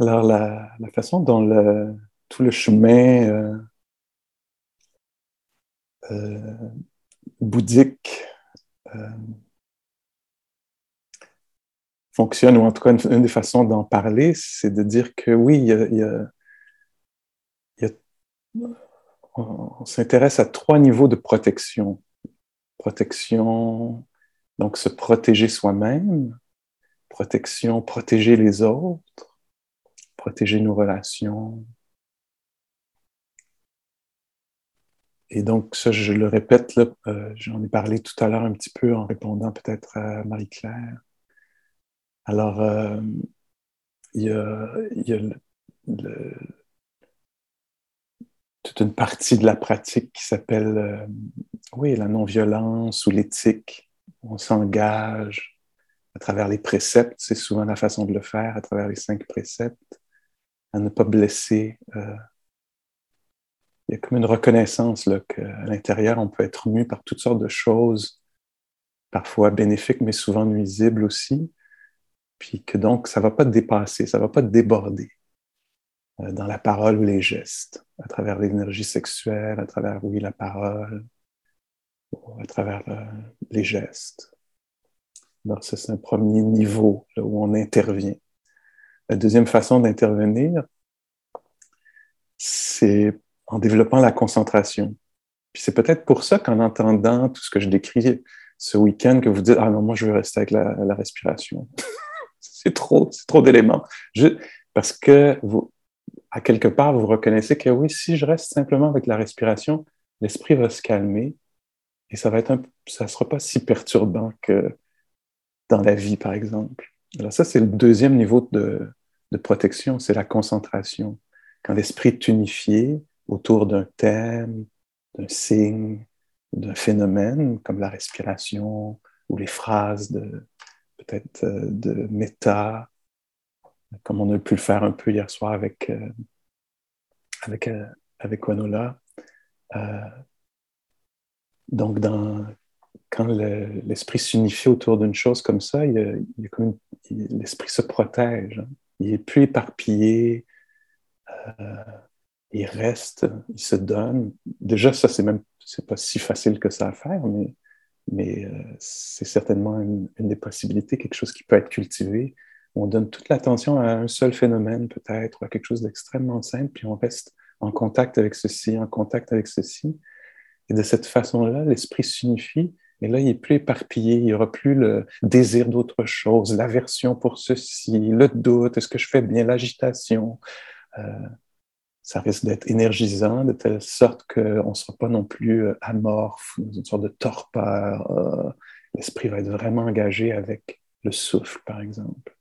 Alors, la, façon dont le, tout le chemin euh, euh, bouddhique euh, fonctionne, ou en tout cas une, des façons d'en parler, c'est de dire que oui, il y a, on s'intéresse à trois niveaux de protection. Protection, donc se protéger soi-même, protection, protéger les autres, protéger nos relations. Et donc, ça, je le répète, euh, j'en ai parlé tout à l'heure un petit peu en répondant peut-être à Marie-Claire. Alors, euh, il y a, toute une partie de la pratique qui s'appelle, euh, oui, la non-violence ou l'éthique. On s'engage à travers les préceptes, c'est souvent la façon de le faire, à travers les cinq préceptes, à ne pas blesser. Euh, il y a comme une reconnaissance qu'à l'intérieur, on peut être mu par toutes sortes de choses, parfois bénéfiques, mais souvent nuisibles aussi, puis que donc ça ne va pas dépasser, ça ne va pas déborder euh, dans la parole ou les gestes, à travers l'énergie sexuelle, à travers, oui, la parole, à travers euh, les gestes. Ça, c'est un premier niveau où on intervient. La deuxième façon d'intervenir, c'est en développant la concentration. Puis c'est peut-être pour ça qu'en entendant tout ce que je décris ce week-end, que vous dites, ah non, moi, je veux rester avec la, respiration. c'est trop, c'est trop d'éléments. Parce que vous, à quelque part, vous reconnaissez que oui, si je reste simplement avec la respiration, l'esprit va se calmer et ça va être un, ça sera pas si perturbant que dans la vie, par exemple. Alors ça, c'est le deuxième niveau de, de protection, c'est la concentration. Quand l'esprit est unifié autour d'un thème, d'un signe, d'un phénomène, comme la respiration ou les phrases de peut-être euh, de méta, comme on a pu le faire un peu hier soir avec, euh, euh, avec Wanola. donc, quand l'esprit s'unifie autour d'une chose comme ça, l'esprit se protège. Hein. Il est plus éparpillé, euh, il reste, il se donne. Déjà, ça, c'est même c'est pas si facile que ça à faire, mais, euh, c'est certainement une, des possibilités, quelque chose qui peut être cultivé. On donne toute l'attention à un seul phénomène, peut-être, ou à quelque chose d'extrêmement simple, puis on reste en contact avec ceci, en contact avec ceci. Et de cette façon-là, l'esprit s'unifie et là, il est plus éparpillé, il n'y aura plus le désir d'autre chose, l'aversion pour ceci, le doute, est-ce que je fais bien l'agitation? Euh, ça risque d'être énergisant de telle sorte qu'on ne sera pas non plus euh, amorphe, dans une sorte de torpeur. Euh, l'esprit va être vraiment engagé avec le souffle, par exemple.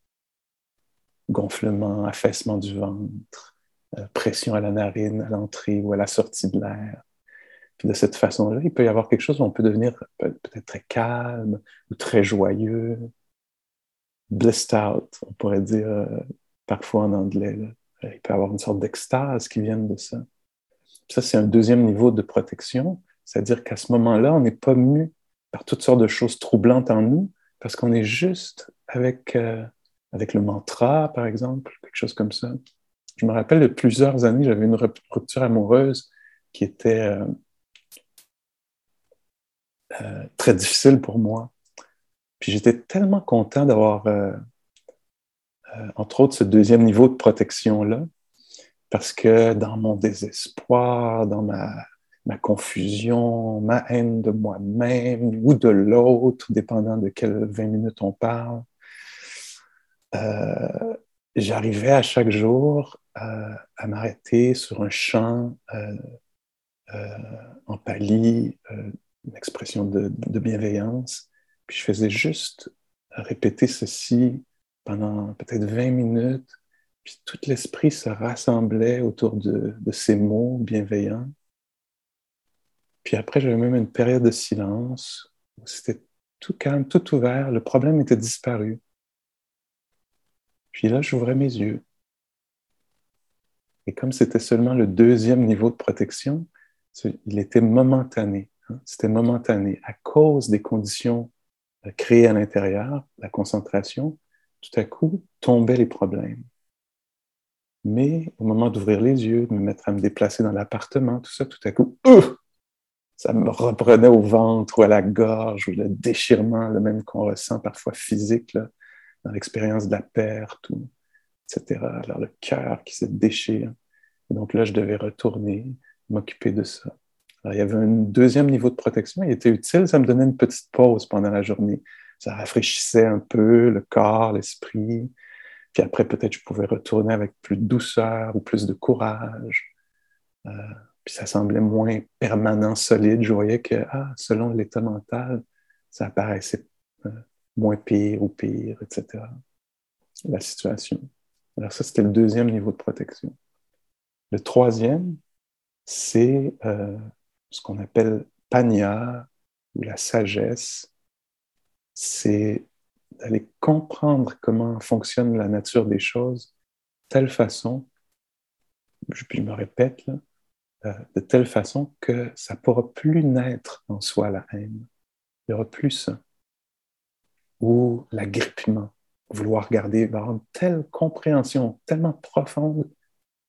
Gonflement, affaissement du ventre, pression à la narine, à l'entrée ou à la sortie de l'air de cette façon-là, il peut y avoir quelque chose où on peut devenir peut-être très calme ou très joyeux, blissed out, on pourrait dire euh, parfois en anglais. Il peut y avoir une sorte d'extase qui vient de ça. Ça, c'est un deuxième niveau de protection, c'est-à-dire qu'à ce moment-là, on n'est pas mu par toutes sortes de choses troublantes en nous, parce qu'on est juste avec, euh, avec le mantra, par exemple, quelque chose comme ça. Je me rappelle de plusieurs années, j'avais une rupture amoureuse qui était euh, euh, très difficile pour moi. Puis j'étais tellement content d'avoir, euh, euh, entre autres, ce deuxième niveau de protection-là, parce que dans mon désespoir, dans ma, confusion, ma haine de moi-même ou de l'autre, dépendant de quelles 20 minutes on parle, j'arrivais à chaque jour à m'arrêter sur un champ en pali une expression de, bienveillance. Puis je faisais juste répéter ceci pendant peut-être 20 minutes, puis tout l'esprit se rassemblait autour de, ces mots bienveillants. Puis après, j'avais même une période de silence où c'était tout calme, tout ouvert, le problème était disparu. Puis là, j'ouvrais mes yeux. Et comme c'était seulement le deuxième niveau de protection, il était momentané. C'était momentané. À cause des conditions euh, créées à l'intérieur, la concentration, tout à coup, tombaient les problèmes. Mais au moment d'ouvrir les yeux, de me mettre à me déplacer dans l'appartement, tout ça, tout à coup, ouf, ça me reprenait au ventre ou à la gorge, ou le déchirement, le même qu'on ressent parfois physique, dans l'expérience de la perte, etc. Alors le cœur qui se déchire. donc là, je devais retourner, m'occuper de ça. Alors, il y avait un deuxième niveau de protection, il était utile, ça me donnait une petite pause pendant la journée. Ça rafraîchissait un peu le corps, l'esprit. Puis après, peut-être je pouvais retourner avec plus de douceur ou plus de courage. Euh, puis ça semblait moins permanent, solide. Je voyais que, ah, selon l'état mental, ça apparaissait euh, moins pire ou pire, etc. La situation. Alors ça, c'était le deuxième niveau de protection. Le troisième, c'est euh, ce qu'on appelle panya ou la sagesse. C'est d'aller comprendre comment fonctionne la nature des choses de telle façon, je me répète, euh, de telle façon que ça ne pourra plus naître en soi la haine. Il n'y aura plus ça. Ou l'agrippement, vouloir garder, avoir une telle compréhension tellement profonde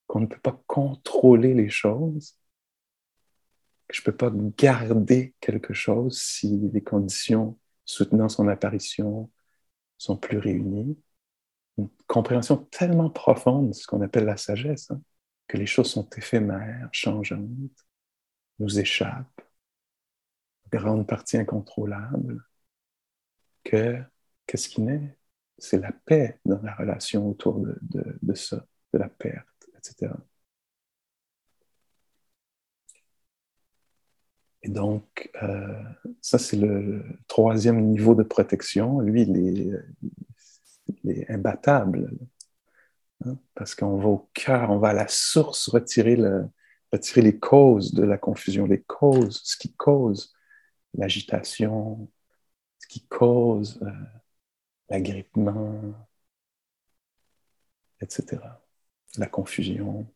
qu'on ne peut pas contrôler les choses, je ne peux pas garder quelque chose si les conditions soutenant son apparition sont plus réunies. Une compréhension tellement profonde de ce qu'on appelle la sagesse, hein, que les choses sont éphémères, changeantes, nous échappent, grande partie incontrôlable, que qu'est-ce qui naît? C'est la paix dans la relation autour de, de ça, de la perte, etc. Et donc, euh, ça, c'est le troisième niveau de protection. Lui, il est, imbattable. Hein, parce qu'on va au cœur, on va à la source retirer, le, retirer les causes de la confusion, les causes, ce qui cause l'agitation, ce qui cause euh, l'agrippement, etc., la confusion.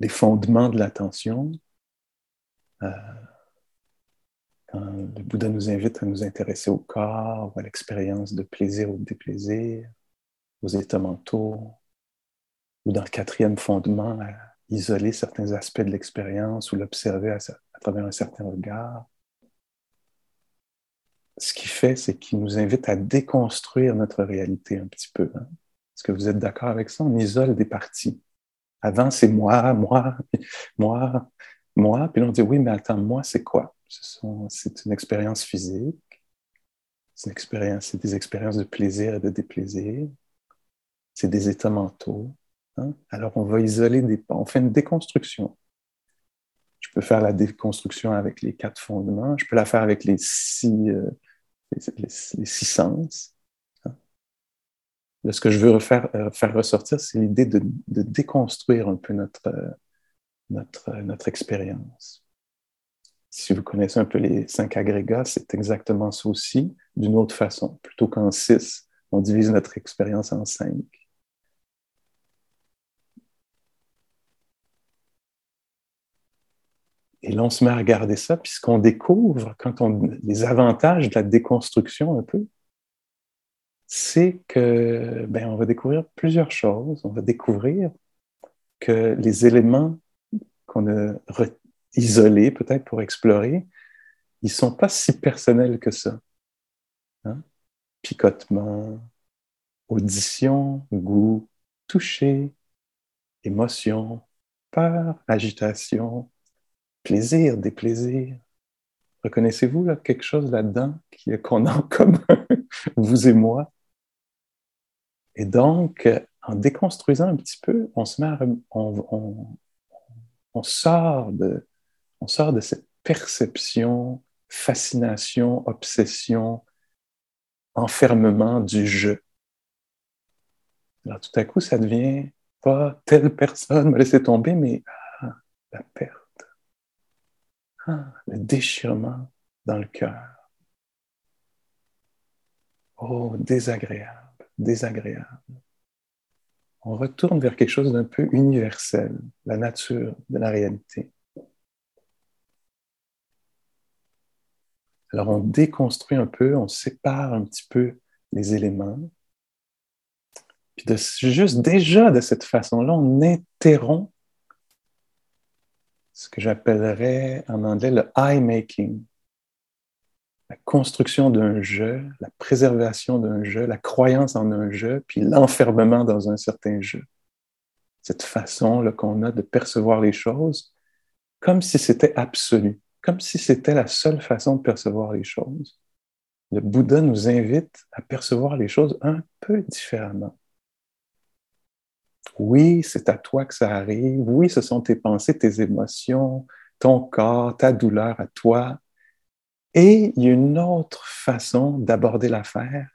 Les fondements de l'attention. Euh, quand le Bouddha nous invite à nous intéresser au corps, à l'expérience de plaisir ou de déplaisir, aux états mentaux, ou dans le quatrième fondement, à isoler certains aspects de l'expérience ou l'observer à, travers un certain regard. Ce qu'il fait, c'est qu'il nous invite à déconstruire notre réalité un petit peu. Hein. Est-ce que vous êtes d'accord avec ça? On isole des parties. Avant, c'est moi, moi, moi, moi. Puis là, on dit, oui, mais attends, moi, c'est quoi? C'est une expérience physique. C'est expérience, des expériences de plaisir et de déplaisir. C'est des états mentaux. Hein. Alors, on va isoler des... On fait une déconstruction. Je peux faire la déconstruction avec les quatre fondements. Je peux la faire avec les six, euh, les six sens ce que je veux faire, euh, faire ressortir, c'est l'idée de, déconstruire un peu notre, euh, euh, notre expérience. Si vous connaissez un peu les cinq agrégats, c'est exactement ça aussi, d'une autre façon. Plutôt qu'en six, on divise notre expérience en cinq. Et là, on se met à regarder ça, puis ce qu'on découvre, quand on, les avantages de la déconstruction un peu, c'est que ben, on va découvrir plusieurs choses. On va découvrir que les éléments qu'on a isolés peut-être pour explorer, ils sont pas si personnels que ça. Hein? Picotement, audition, goût, toucher, émotion, peur, agitation, plaisir, déplaisir. Reconnaissez-vous quelque chose là-dedans qu'on a en commun, vous et moi? Et donc, en déconstruisant un petit peu, on sort de, cette perception, fascination, obsession, enfermement du je. Alors tout à coup, ça devient pas telle personne m'a laissé tomber, mais ah, la perte, ah, le déchirement dans le cœur. Oh, désagréable désagréable. On retourne vers quelque chose d'un peu universel, la nature de la réalité. Alors on déconstruit un peu, on sépare un petit peu les éléments. Puis de, juste déjà de cette façon-là, on interrompt ce que j'appellerais en anglais le eye making, la construction d'un jeu, la préservation d'un jeu, la croyance en un jeu, puis l'enfermement dans un certain jeu. Cette façon qu'on a de percevoir les choses comme si c'était absolu, comme si c'était la seule façon de percevoir les choses. Le Bouddha nous invite à percevoir les choses un peu différemment. Oui, c'est à toi que ça arrive. Oui, ce sont tes pensées, tes émotions, ton corps, ta douleur à toi, et il y a une autre façon d'aborder l'affaire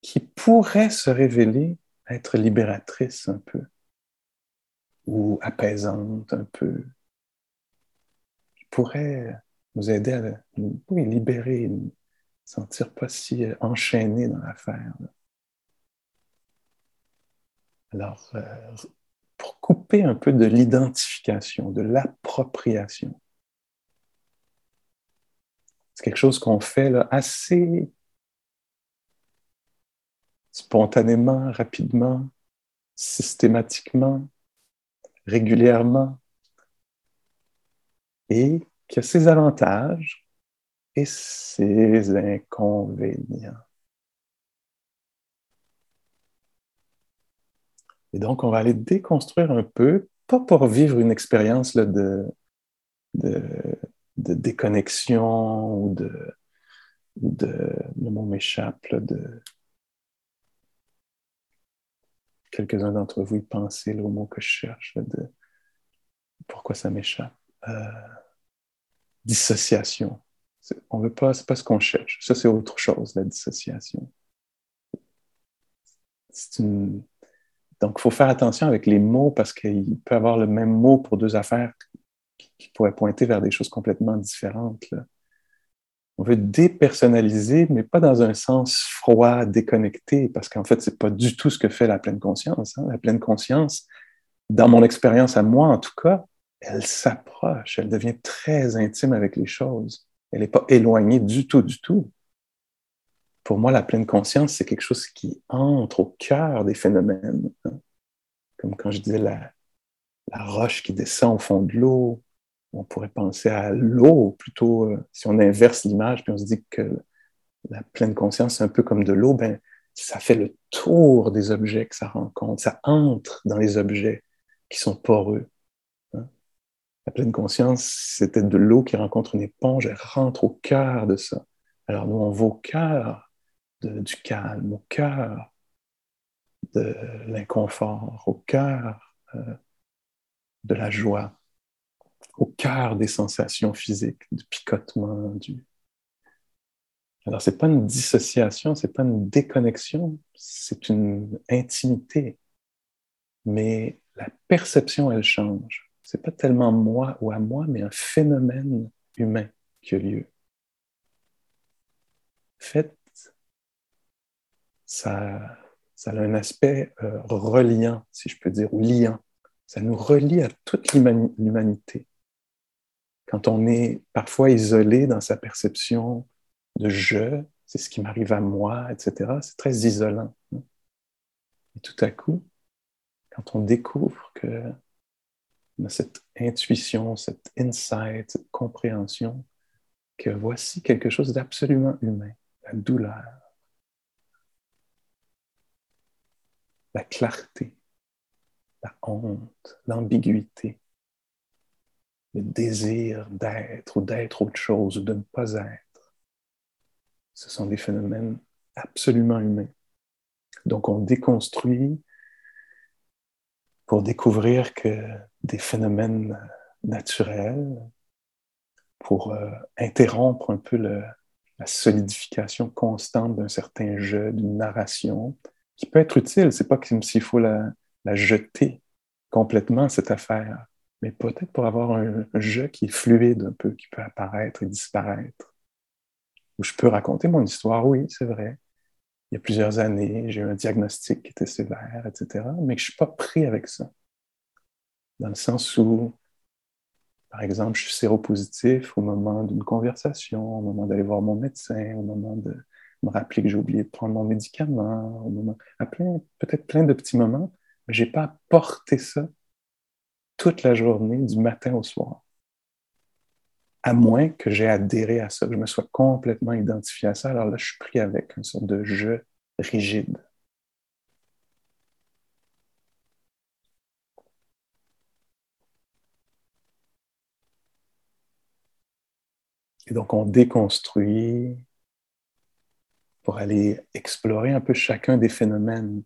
qui pourrait se révéler être libératrice un peu, ou apaisante un peu, qui pourrait nous aider à nous libérer, nous sentir pas si euh, enchaînés dans l'affaire. Alors, euh, pour couper un peu de l'identification, de l'appropriation, c'est quelque chose qu'on fait là, assez spontanément, rapidement, systématiquement, régulièrement, et qui a ses avantages et ses inconvénients. Et donc, on va aller déconstruire un peu, pas pour vivre une expérience de, de de déconnexion ou de, de le mot m'échappe, de quelques-uns d'entre vous y pensez le mot que je cherche, de pourquoi ça m'échappe. Euh, dissociation. On veut pas, c'est pas ce qu'on cherche. Ça, c'est autre chose, la dissociation. Donc, il faut faire attention avec les mots parce qu'il peut avoir le même mot pour deux affaires qui pourrait pointer vers des choses complètement différentes. On veut dépersonnaliser, mais pas dans un sens froid, déconnecté, parce qu'en fait, ce n'est pas du tout ce que fait la pleine conscience. Hein. La pleine conscience, dans mon expérience à moi en tout cas, elle s'approche, elle devient très intime avec les choses. Elle n'est pas éloignée du tout, du tout. Pour moi, la pleine conscience, c'est quelque chose qui entre au cœur des phénomènes. Hein. Comme quand je disais la roche qui descend au fond de l'eau, on pourrait penser à l'eau plutôt, euh, si on inverse l'image, puis on se dit que la pleine conscience, c'est un peu comme de l'eau, ben, ça fait le tour des objets que ça rencontre, ça entre dans les objets qui sont poreux. Hein. La pleine conscience, c'était de l'eau qui rencontre une éponge, elle rentre au cœur de ça. Alors nous, on va au cœur du calme, au cœur de l'inconfort, au cœur euh, de la joie au cœur des sensations physiques, du picotement, du... Alors, ce n'est pas une dissociation, ce n'est pas une déconnexion, c'est une intimité. Mais la perception, elle change. Ce n'est pas tellement moi ou à moi, mais un phénomène humain qui a lieu. En fait, ça, a un aspect euh, reliant, si je peux dire, ou liant. Ça nous relie à toute l'humanité quand on est parfois isolé dans sa perception de je, c'est ce qui m'arrive à moi, etc., c'est très isolant. Et tout à coup, quand on découvre que a cette intuition, cette insight, cette compréhension, que voici quelque chose d'absolument humain, la douleur, la clarté, la honte, l'ambiguïté, le désir d'être ou d'être autre chose ou de ne pas être. Ce sont des phénomènes absolument humains. Donc on déconstruit pour découvrir que des phénomènes naturels, pour euh, interrompre un peu la solidification constante d'un certain jeu, d'une narration, qui peut être utile. C'est pas comme s'il faut la, la jeter complètement, cette affaire mais peut-être pour avoir un, jeu qui est fluide un peu, qui peut apparaître et disparaître. Où je peux raconter mon histoire, oui, c'est vrai. Il y a plusieurs années, j'ai eu un diagnostic qui était sévère, etc., mais que je ne suis pas pris avec ça. Dans le sens où, par exemple, je suis séropositif au moment d'une conversation, au moment d'aller voir mon médecin, au moment de me rappeler que j'ai oublié de prendre mon médicament, au moment, peut-être plein de petits moments, mais je n'ai pas porté ça toute la journée, du matin au soir. À moins que j'ai adhéré à ça, que je me sois complètement identifié à ça, alors là, je suis pris avec une sorte de jeu rigide. Et donc, on déconstruit pour aller explorer un peu chacun des phénomènes,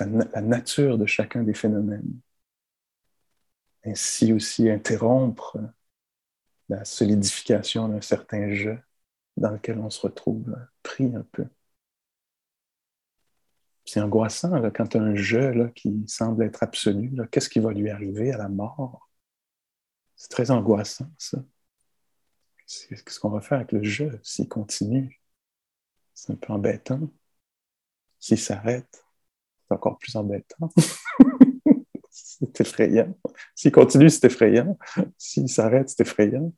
la nature de chacun des phénomènes. Ainsi aussi interrompre la solidification d'un certain jeu dans lequel on se retrouve pris un peu. C'est angoissant quand un jeu là, qui semble être absolu, qu'est-ce qui va lui arriver à la mort? C'est très angoissant, ça. Qu'est-ce qu'on va faire avec le jeu s'il continue? C'est un peu embêtant. S'il s'arrête, encore plus embêtant. c'est effrayant. S'il continue, c'est effrayant. S'il s'arrête, c'est effrayant.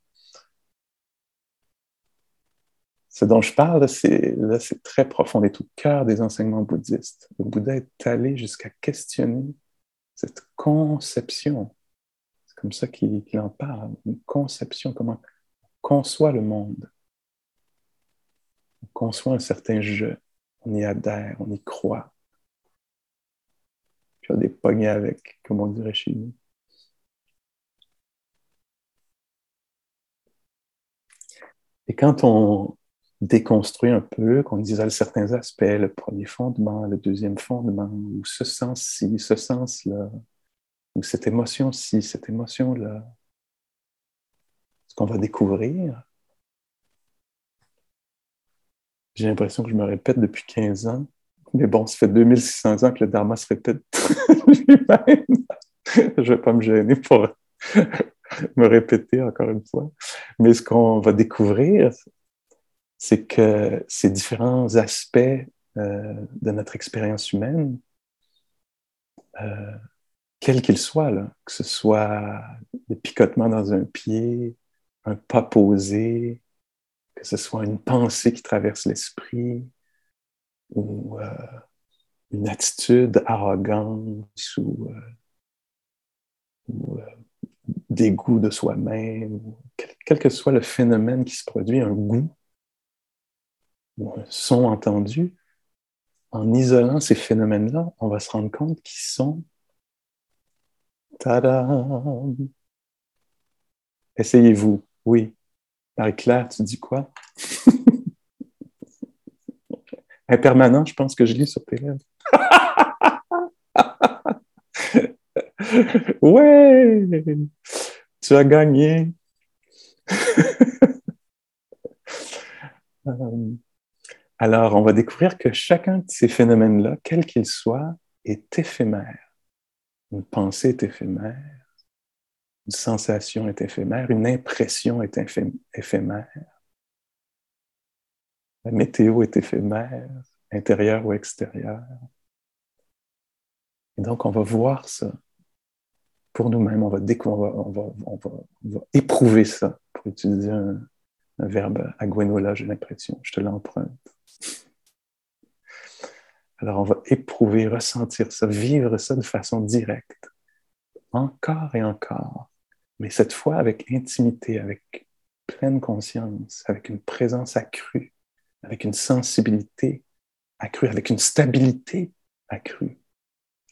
Ce dont je parle, c'est, là, c'est très profond, et tout cœur des enseignements bouddhistes. Le Bouddha est allé jusqu'à questionner cette conception. C'est comme ça qu'il, en parle, une conception, comment on conçoit le monde. On conçoit un certain jeu, on y adhère, on y croit. Puis avec, comme on dirait chez nous. Et quand on, déconstruit un peu, qu'on isole certains aspects, le premier fondement, le deuxième fondement, ou ce sens-ci, ce sens-là, ou cette émotion-ci, cette émotion-là. Ce qu'on va découvrir, j'ai l'impression que je me répète depuis 15 ans, mais bon, ça fait 2600 ans que le Dharma se répète lui-même. je ne vais pas me gêner pour me répéter encore une fois. Mais ce qu'on va découvrir, c'est que ces différents aspects euh, de notre expérience humaine, euh, quels qu'ils soient, que ce soit le picotement dans un pied, un pas posé, que ce soit une pensée qui traverse l'esprit, ou euh, une attitude arrogante ou, ou dégoût de soi-même, quel, que soit le phénomène qui se produit, un goût, sont entendus, en isolant ces phénomènes-là, on va se rendre compte qu'ils sont. Tadam! Essayez-vous. Oui. Marie-Claire, tu dis quoi? Impermanent, je pense que je lis sur tes lèvres. ouais! Tu as gagné. Euh, alors, on va découvrir que chacun de ces phénomènes-là, quel qu'il soit, est éphémère. Une pensée est éphémère, une sensation est éphémère, une impression est éphémère. La météo est éphémère, intérieure ou extérieure. Et donc, on va voir ça pour nous-mêmes, on va, on, va, on, va, éprouver ça, pour utiliser un, verbe aguenola, j'ai l'impression, je te l'emprunte. Alors, on va éprouver, ressentir ça, vivre ça de façon directe, encore et encore, mais cette fois avec intimité, avec pleine conscience, avec une présence accrue, avec une sensibilité accrue, avec une stabilité accrue.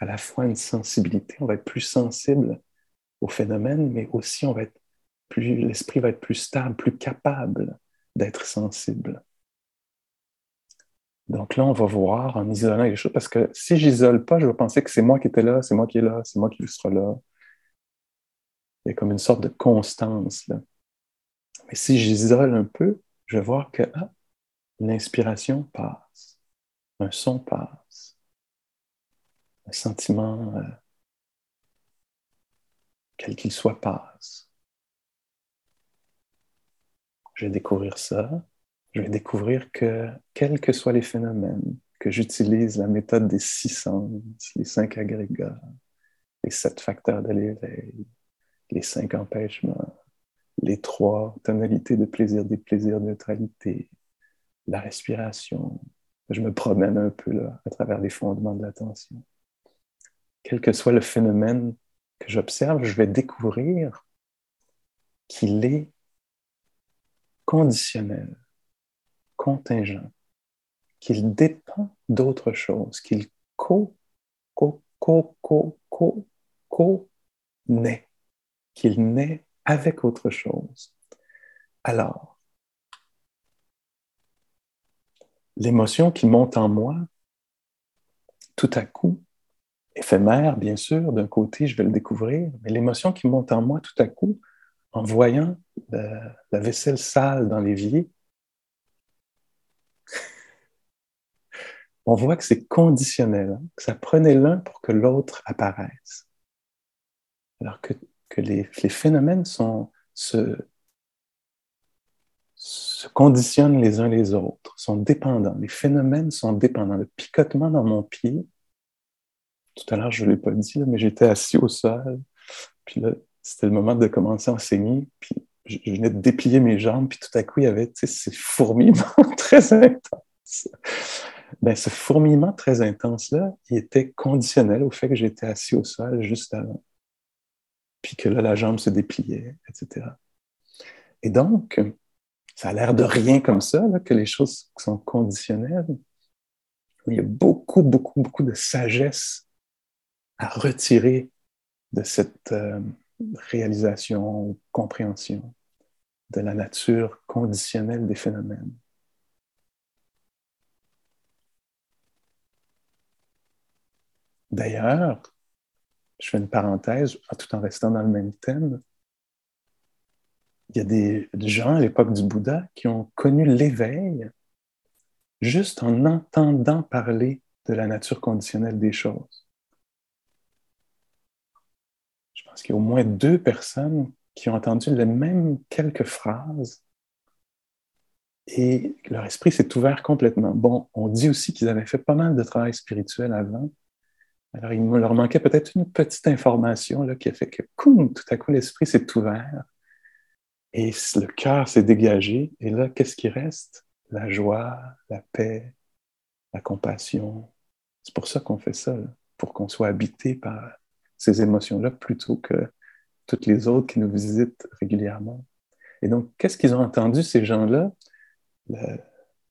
À la fois une sensibilité, on va être plus sensible au phénomène, mais aussi on va être plus, l'esprit va être plus stable, plus capable d'être sensible. Donc là, on va voir en isolant les choses, parce que si j'isole pas, je vais penser que c'est moi qui étais là, c'est moi qui est là, c'est moi qui sera là. Il y a comme une sorte de constance. Mais si j'isole un peu, je vais voir que ah, l'inspiration passe, un son passe, un sentiment, euh, quel qu'il soit, passe. Je vais découvrir ça je vais découvrir que, quels que soient les phénomènes, que j'utilise la méthode des six sens, les cinq agrégats, les sept facteurs de l'éveil, les cinq empêchements, les trois tonalités de plaisir, des plaisirs, neutralité, la respiration, Je me promène un peu là, à travers les fondements de l'attention. Quel que soit le phénomène que j'observe, je vais découvrir qu'il est conditionnel, contingent, qu'il dépend d'autre chose, qu'il co, co, co, co, co, co naît, qu'il naît avec autre chose. Alors, l'émotion qui monte en moi, tout à coup, éphémère, bien sûr, d'un côté, je vais le découvrir, mais l'émotion qui monte en moi tout à coup, en voyant la, vaisselle sale dans l'évier, on voit que c'est conditionnel, hein, que ça prenait l'un pour que l'autre apparaisse. Alors que, les, phénomènes sont, se, se conditionnent les uns les autres, sont dépendants. Les phénomènes sont dépendants. Le picotement dans mon pied, tout à l'heure, je ne l'ai pas dit, mais j'étais assis au sol. Puis là, c'était le moment de commencer à enseigner. Puis je, venais de déplier mes jambes. Puis tout à coup, il y avait ces fourmillements très intenses. Ben, ce fourmillement très intense-là, il était conditionnel au fait que j'étais assis au sol juste avant. Puis que là, la jambe se dépliait, etc. Et donc, ça a l'air de rien comme ça, que les choses sont conditionnelles. Il y a beaucoup, beaucoup, beaucoup de sagesse à retirer de cette euh, réalisation ou compréhension de la nature conditionnelle des phénomènes. D'ailleurs, je fais une parenthèse tout en restant dans le même thème. Il y a des gens à l'époque du Bouddha qui ont connu l'éveil juste en entendant parler de la nature conditionnelle des choses. Je pense qu'il y a au moins deux personnes qui ont entendu les mêmes quelques phrases et leur esprit s'est ouvert complètement. Bon, on dit aussi qu'ils avaient fait pas mal de travail spirituel avant, alors, il leur manquait peut-être une petite information là, qui a fait que, tout à coup, l'esprit s'est ouvert et le cœur s'est dégagé. Et là, qu'est-ce qui reste? La joie, la paix, la compassion. C'est pour ça qu'on fait ça, pour qu'on soit habité par ces émotions-là plutôt que toutes les autres qui nous visitent régulièrement. Et donc, qu'est-ce qu'ils ont entendu, ces gens-là?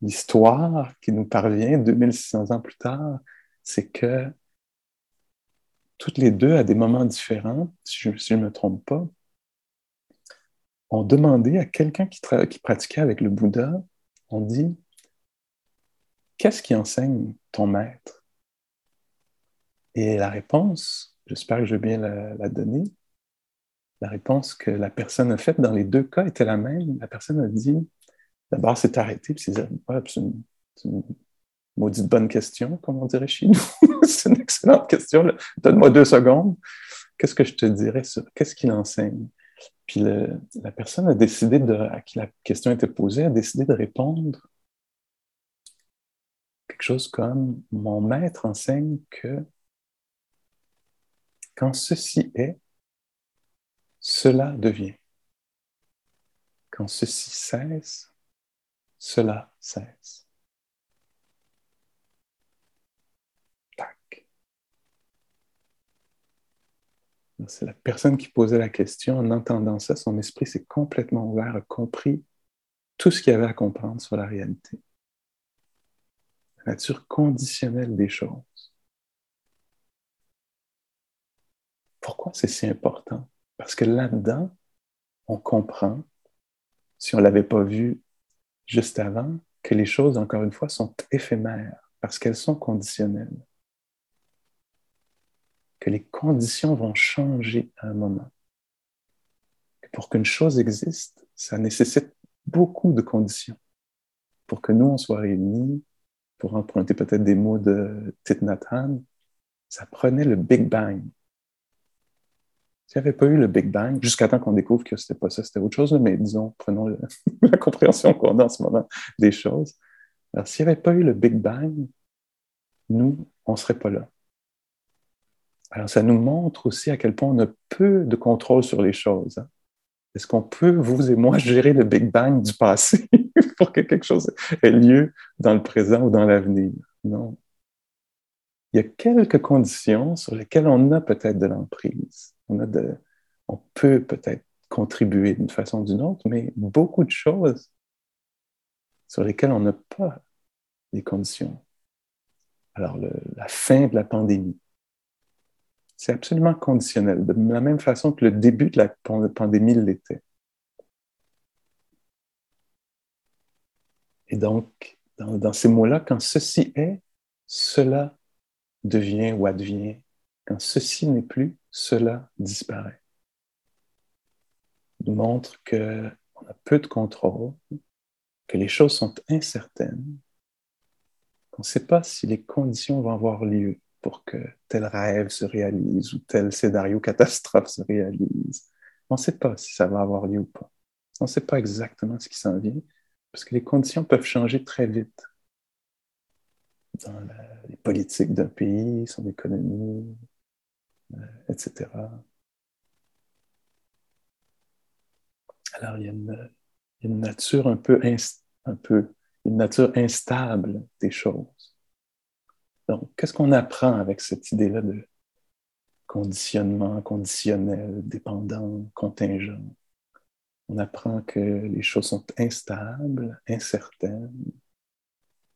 L'histoire qui nous parvient 2600 ans plus tard, c'est que toutes les deux, à des moments différents, si je ne me trompe pas, ont demandé à quelqu'un qui, qui pratiquait avec le Bouddha, on dit, qu'est-ce qui enseigne ton maître? Et la réponse, j'espère que je vais bien la, donner, la réponse que la personne a faite dans les deux cas était la même. La personne a dit, d'abord, c'est arrêté, puis c'est une, une, maudite bonne question, comme on dirait chez nous. c'est une excellente question. Donne-moi deux secondes. Qu'est-ce que je te dirais sur qu'est-ce qu'il enseigne? Puis la personne a décidé à qui la question était posée, a décidé de répondre quelque chose comme Mon maître enseigne que quand ceci est, cela devient. Quand ceci cesse, cela cesse. C'est la personne qui posait la question. En entendant ça, son esprit s'est complètement ouvert, a compris tout ce qu'il y avait à comprendre sur la réalité. La nature conditionnelle des choses. Pourquoi c'est si important? Parce que là-dedans, on comprend, si on ne l'avait pas vu juste avant, que les choses, encore une fois, sont éphémères parce qu'elles sont conditionnelles que les conditions vont changer à un moment. pour qu'une chose existe, ça nécessite beaucoup de conditions. Pour que nous, on soit réunis, pour emprunter peut-être des mots de Thich ça prenait le Big Bang. S'il n'y avait pas eu le Big Bang, jusqu'à temps qu'on découvre que c'était pas ça, c'était autre chose, mais disons, prenons la compréhension qu'on a en ce moment des choses. Alors, s'il n'y avait pas eu le Big Bang, nous, on ne serait pas là. Alors, ça nous montre aussi à quel point on a peu de contrôle sur les choses. Hein. Est-ce qu'on peut, vous et moi, gérer le Big Bang du passé pour que quelque chose ait lieu dans le présent ou dans l'avenir? Non. Il y a quelques conditions sur lesquelles on a peut-être de l'emprise. On, on peut peut-être contribuer d'une façon ou d'une autre, mais beaucoup de choses sur lesquelles on n'a pas les conditions. Alors, la fin de la pandémie, c'est absolument conditionnel, de la même façon que le début de la pandémie l'était. Et donc, dans, ces mots-là, quand ceci est, cela devient ou advient. Quand ceci n'est plus, cela disparaît. nous montre qu'on a peu de contrôle, que les choses sont incertaines, qu'on ne sait pas si les conditions vont avoir lieu pour que tel rêve se réalise ou tel scénario catastrophe se réalise. On ne sait pas si ça va avoir lieu ou pas. On ne sait pas exactement ce qui s'en vient, parce que les conditions peuvent changer très vite dans les politiques d'un pays, son économie, euh, etc. Alors, il y a une, nature un peu, un peu, une nature instable des choses. Donc, qu'est-ce qu'on apprend avec cette idée-là de conditionnement, conditionnel, dépendant, contingent? On apprend que les choses sont instables, incertaines.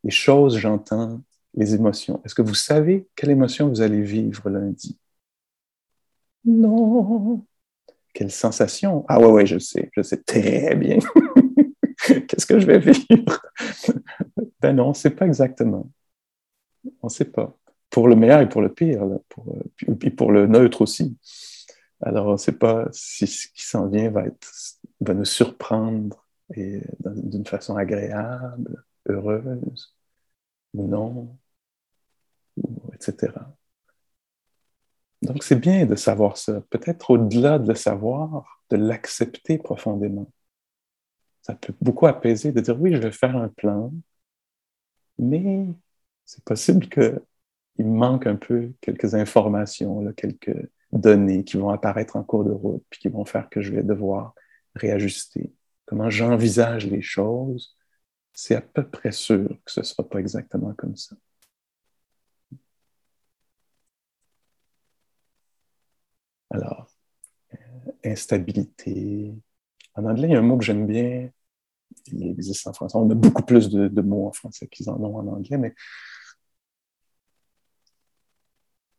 Les choses, j'entends, les émotions. Est-ce que vous savez quelle émotion vous allez vivre lundi? Non. Quelle sensation? Ah ouais, ouais, je sais, je sais très bien. Qu'est-ce que je vais vivre? ben non, on ne sait pas exactement. On ne sait pas. Pour le meilleur et pour le pire, pour, et pour le neutre aussi. Alors, on ne sait pas si ce qui s'en vient va, va nous surprendre d'une façon agréable, heureuse ou non etc. Donc c'est bien de savoir ça. Peut-être au-delà de le savoir, de l'accepter profondément. Ça peut beaucoup apaiser de dire oui, je vais faire un plan, mais c'est possible qu'il manque un peu quelques informations, quelques données qui vont apparaître en cours de route, puis qui vont faire que je vais devoir réajuster. Comment j'envisage les choses, c'est à peu près sûr que ce ne sera pas exactement comme ça. Alors, euh, instabilité. En anglais, il y a un mot que j'aime bien. Il existe en français. On a beaucoup plus de, mots en français qu'ils en ont en anglais, mais,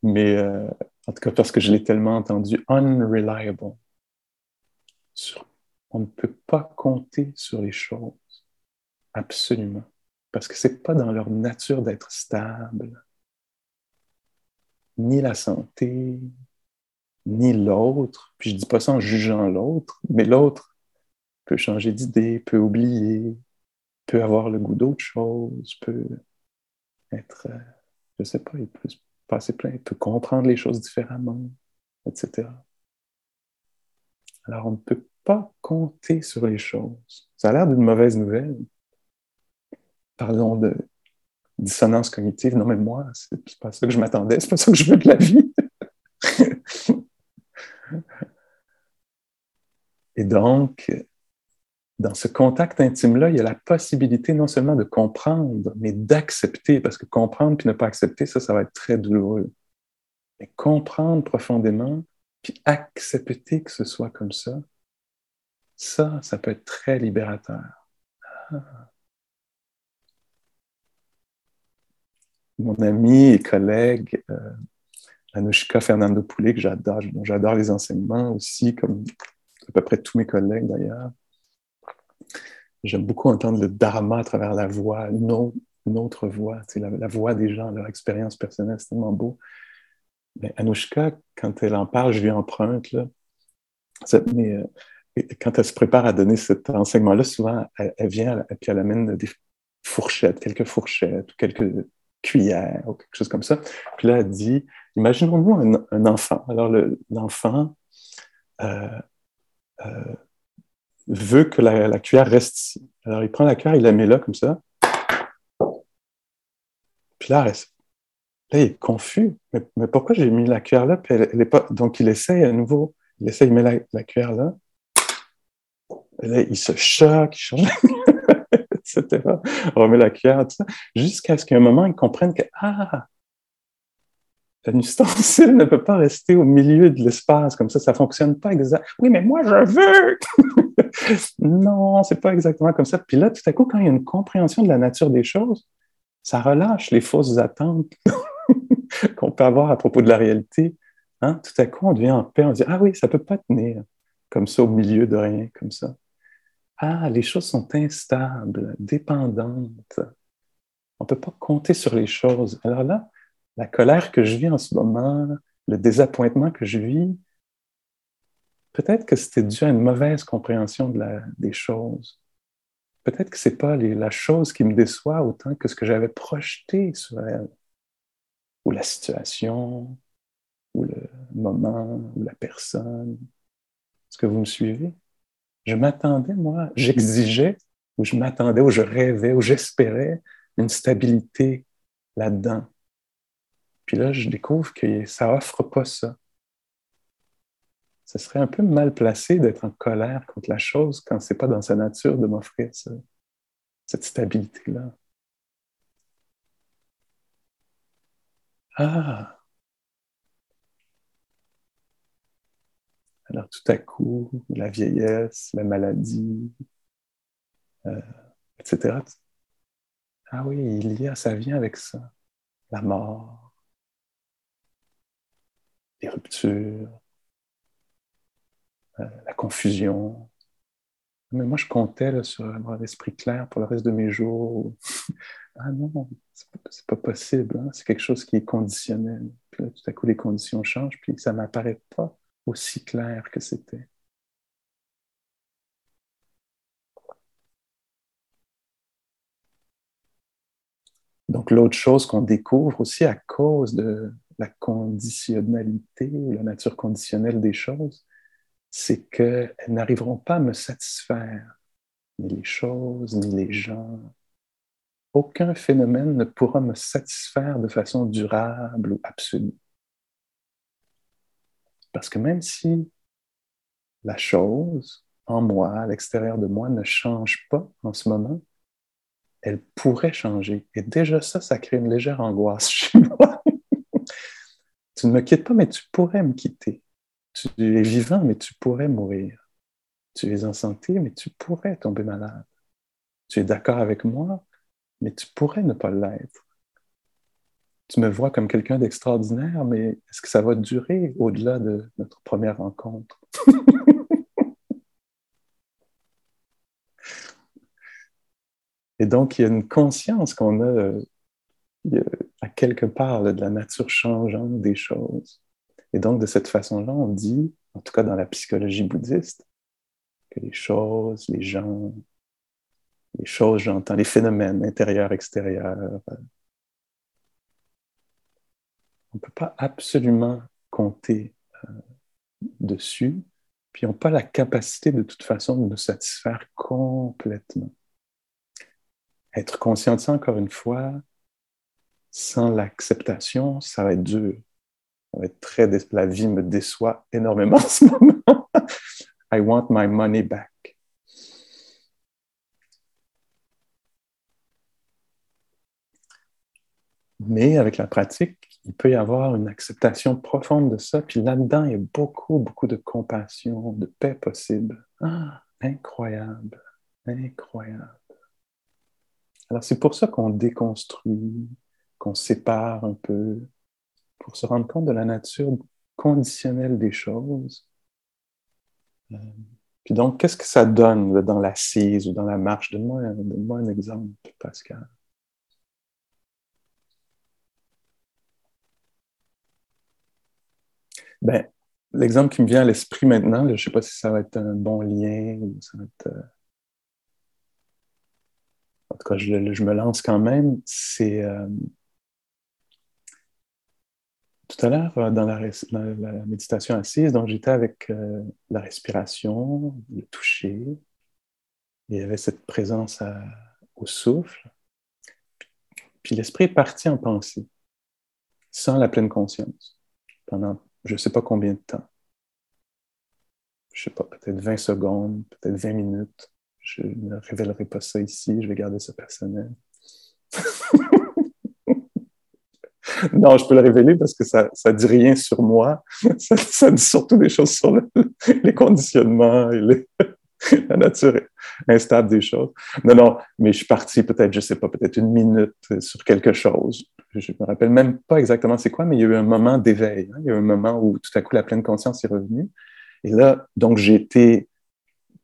mais euh, en tout cas, parce que je l'ai tellement entendu, unreliable. on ne peut pas compter sur les choses. Absolument. Parce que ce n'est pas dans leur nature d'être stable. Ni la santé, ni l'autre. Puis je dis pas ça en jugeant l'autre, mais l'autre peut changer d'idée, peut oublier, peut avoir le goût d'autre chose, peut être, euh, je sais pas, il peut passer plein, il peut comprendre les choses différemment, etc. Alors on ne peut pas compter sur les choses. Ça a l'air d'une mauvaise nouvelle. Parlons de dissonance cognitive. Non, mais moi, c'est pas ça que je m'attendais, c'est pas ça que je veux de la vie. Et donc, dans ce contact intime-là, il y a la possibilité non seulement de comprendre, mais d'accepter, parce que comprendre puis ne pas accepter, ça, ça va être très douloureux. Mais comprendre profondément, puis accepter que ce soit comme ça, ça, ça peut être très libérateur. Ah. Mon ami et collègue euh, Anushka Fernando Poulet, que j'adore, j'adore les enseignements aussi, comme à peu près tous mes collègues d'ailleurs. J'aime beaucoup entendre le dharma à travers la voix, une autre, voix, la, la, voix des gens, leur expérience personnelle, c'est tellement beau. Mais Anushka, quand elle en parle, je lui emprunte. Mais, euh, quand elle se prépare à donner cet enseignement-là, souvent, elle, vient et puis elle amène des fourchettes, quelques fourchettes ou quelques cuillères ou quelque chose comme ça. Puis là, elle dit, imaginons-nous un, enfant. Alors, l'enfant euh, euh, veut que la, cuillère reste ici. Alors, il prend la cuillère, il la met là, comme ça. Puis là, là il est confus. Mais, pourquoi j'ai mis la cuillère là? Elle, pas... Donc, il essaye à nouveau. Il essaye, il met la, cuillère là. Là, il se choque, il change, etc. On remet la cuillère, tout ça, jusqu'à ce qu'à un moment, ils comprennent que, ah, un ustensile ne peut pas rester au milieu de l'espace comme ça, ça fonctionne pas exactement. Oui, mais moi, je veux! non, c'est pas exactement comme ça. Puis là, tout à coup, quand il y a une compréhension de la nature des choses, ça relâche les fausses attentes qu'on peut avoir à propos de la réalité. Hein? Tout à coup, on devient en paix, on dit Ah oui, ça peut pas tenir comme ça au milieu de rien, comme ça. Ah, les choses sont instables, dépendantes. On ne peut pas compter sur les choses. Alors là, la colère que je vis en ce moment, le désappointement que je vis, peut-être que c'était dû à une mauvaise compréhension des choses. Peut-être que ce n'est pas la chose qui me déçoit autant que ce que j'avais projeté sur elle, ou la situation, ou le moment, ou la personne. Est-ce que vous me suivez? Je m'attendais, moi, j'exigeais, ou je m'attendais, ou je rêvais, ou j'espérais une stabilité là-dedans. Puis là, je découvre que ça offre pas ça. Ce serait un peu mal placé d'être en colère contre la chose quand c'est pas dans sa nature de m'offrir cette stabilité-là. Ah! Alors tout à coup, la vieillesse, la maladie, euh, etc. Ah oui, il y a, ça vient avec ça. La mort, les ruptures, la confusion. Mais moi, je comptais sur avoir l'esprit clair pour le reste de mes jours. ah non, c'est pas, possible. Hein. C'est quelque chose qui est conditionnel. Puis tout à coup, les conditions changent, puis ça m'apparaît pas aussi clair que c'était. Donc, l'autre chose qu'on découvre aussi à cause de, la conditionnalité ou la nature conditionnelle des choses, c'est qu'elles n'arriveront pas à me satisfaire, ni les choses, ni les gens. Aucun phénomène ne pourra me satisfaire de façon durable ou absolue. Parce que même si la chose en moi, à l'extérieur de moi, ne change pas en ce moment, elle pourrait changer. Et déjà ça, ça crée une légère angoisse chez moi. Tu ne me quittes pas, mais tu pourrais me quitter. Tu es vivant, mais tu pourrais mourir. Tu es en santé, mais tu pourrais tomber malade. Tu es d'accord avec moi, mais tu pourrais ne pas l'être. Tu me vois comme quelqu'un d'extraordinaire, mais est-ce que ça va durer au-delà de notre première rencontre? Et donc, il y a une conscience qu'on a euh, à quelque part de la nature changeante des choses. Et donc, de cette façon-là, on dit, en tout cas dans la psychologie bouddhiste, que les choses, les gens, les choses, j'entends, les phénomènes intérieurs, extérieurs, euh, on ne peut pas absolument compter euh, dessus, puis ils n'ont pas la capacité de toute façon de nous satisfaire complètement. Être conscient de ça, encore une fois, sans l'acceptation, ça va être dur. La vie me déçoit énormément en ce moment. I want my money back. Mais avec la pratique, il peut y avoir une acceptation profonde de ça. Puis là-dedans, il y a beaucoup, beaucoup de compassion, de paix possible. Ah, incroyable, incroyable. Alors c'est pour ça qu'on déconstruit, qu'on sépare un peu pour se rendre compte de la nature conditionnelle des choses. Euh, puis donc, qu'est-ce que ça donne dans l'assise ou dans la marche? Donne-moi un exemple, Pascal. Ben, l'exemple qui me vient à l'esprit maintenant, je ne sais pas si ça va être un bon lien ou ça va être. Euh, en tout cas, je, me lance quand même. C'est. Euh, tout à l'heure, euh, dans la, méditation assise, donc j'étais avec euh, la respiration, le toucher. Il y avait cette présence au souffle. Puis l'esprit est parti en pensée, sans la pleine conscience, pendant je ne sais pas combien de temps. je sais pas, peut-être 20 secondes, peut-être 20 minutes. Je ne révélerai pas ça ici, je vais garder ça personnel. non, je peux le révéler parce que ça ne dit rien sur moi. Ça, dit surtout des choses sur les conditionnements et la nature instable des choses. Non, non, mais je suis parti peut-être, je sais pas, peut-être une minute sur quelque chose. Je me rappelle même pas exactement c'est quoi, mais il y a eu un moment d'éveil. Hein. Il y a eu un moment où tout à coup la pleine conscience est revenue. Et là, donc, j'ai été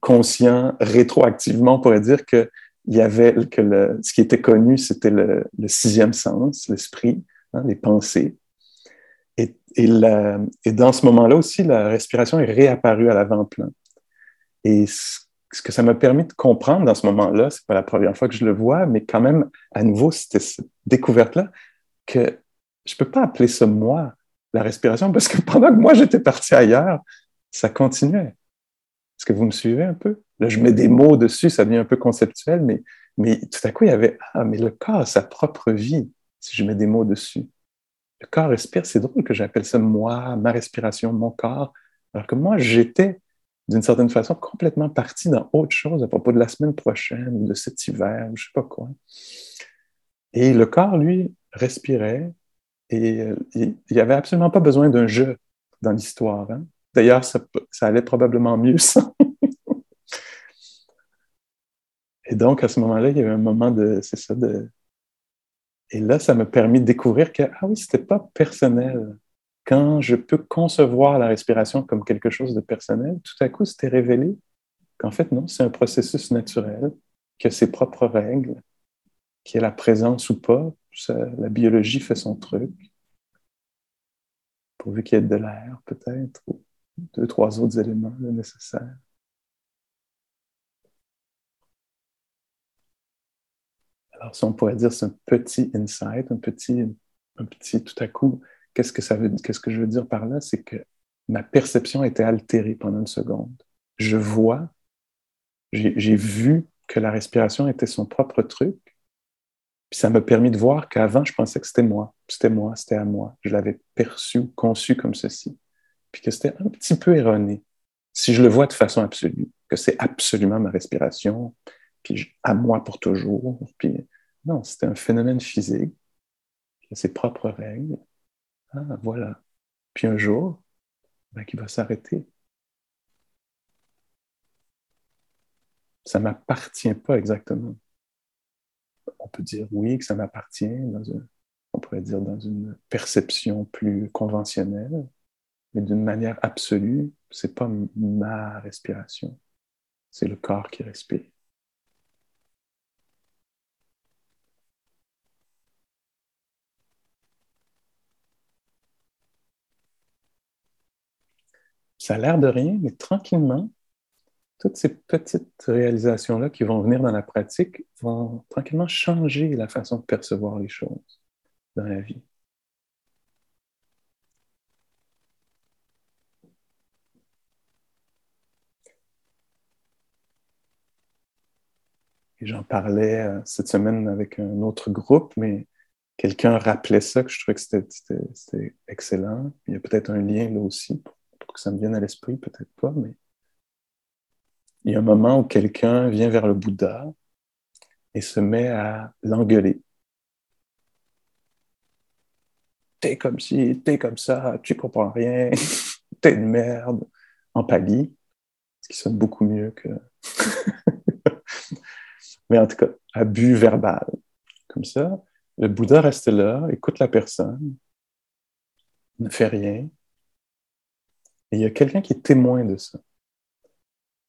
conscient rétroactivement, on pourrait dire que il y avait que ce qui était connu, c'était le, sixième sens, l'esprit, hein, les pensées. Et, dans ce moment-là aussi, la respiration est réapparue à l'avant-plan. Et ce que ça m'a permis de comprendre dans ce moment-là, c'est pas la première fois que je le vois, mais quand même, à nouveau, c'était cette découverte-là que je peux pas appeler ça moi, la respiration, parce que pendant que moi j'étais parti ailleurs, ça continuait. Est-ce que vous me suivez un peu? Là, je mets des mots dessus, ça devient un peu conceptuel, mais, mais tout à coup, il y avait Ah, mais le corps a sa propre vie si je mets des mots dessus. Le corps respire, c'est drôle que j'appelle ça moi, ma respiration, mon corps, alors que moi, j'étais d'une certaine façon complètement parti dans autre chose à propos de la semaine prochaine ou de cet hiver, ou je sais pas quoi. Et le corps, lui, respirait et euh, il n'y avait absolument pas besoin d'un jeu dans l'histoire. Hein. D'ailleurs, ça, allait probablement mieux ça. Et donc, à ce moment-là, il y avait un moment de, c'est ça, de... Et là, ça m'a permis de découvrir que, ah oui, c'était pas personnel. Quand je peux concevoir la respiration comme quelque chose de personnel, tout à coup, c'était révélé qu'en fait, non, c'est un processus naturel, qui a ses propres règles, qui est la présence ou pas. la biologie fait son truc. Pourvu qu'il y ait de l'air, peut-être, deux, trois autres éléments nécessaires. Alors, si on pourrait dire c'est un petit insight, un petit, un petit tout à coup, qu'est-ce que ça veut qu'est-ce que je veux dire par là? C'est que ma perception était altérée pendant une seconde. Je vois, j'ai vu que la respiration était son propre truc. Puis ça m'a permis de voir qu'avant, je pensais que c'était moi. C'était moi, c'était à moi. Je l'avais perçu, conçu comme ceci puis que c'était un petit peu erroné. Si je le vois de façon absolue, que c'est absolument ma respiration, puis à moi pour toujours, puis non, c'était un phénomène physique, qui a ses propres règles. Ah, voilà. Puis un jour, ben, qui va s'arrêter. Ça ne m'appartient pas exactement. On peut dire oui que ça m'appartient, on pourrait dire dans une perception plus conventionnelle, mais d'une manière absolue, c'est pas ma respiration, c'est le corps qui respire. Ça a l'air de rien, mais tranquillement, toutes ces petites réalisations-là qui vont venir dans la pratique vont tranquillement changer la façon de percevoir les choses dans la vie. j'en parlais euh, cette semaine avec un autre groupe, mais quelqu'un rappelait ça, que je trouvais que c'était excellent. Il y a peut-être un lien là aussi pour, que ça me vienne à l'esprit, peut-être pas, mais il y a un moment où quelqu'un vient vers le Bouddha et se met à l'engueuler. T'es comme ci, t'es comme ça, tu comprends rien, t'es une merde, en pali, ce qui sonne beaucoup mieux que mais en tout cas, abus verbal. Comme ça, le Bouddha reste là, écoute la personne, ne fait rien. Et il y a quelqu'un qui est témoin de ça.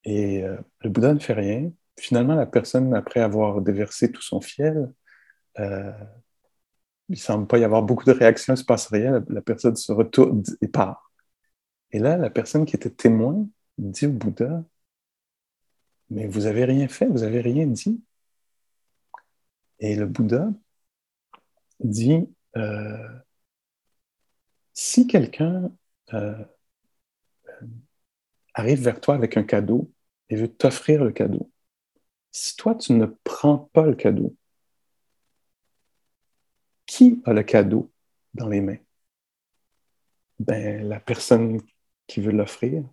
Et euh, le Bouddha ne fait rien. Finalement, la personne, après avoir déversé tout son fiel, euh, il ne semble pas y avoir beaucoup de réactions, il ne se passe rien. La, personne se retourne et part. Et là, la personne qui était témoin dit au Bouddha, mais vous n'avez rien fait, vous n'avez rien dit. Et le Bouddha dit, euh, si quelqu'un arrive vers toi avec un cadeau et veut t'offrir le cadeau, si toi tu ne prends pas le cadeau, qui a le cadeau dans les mains? Ben, la personne qui veut l'offrir.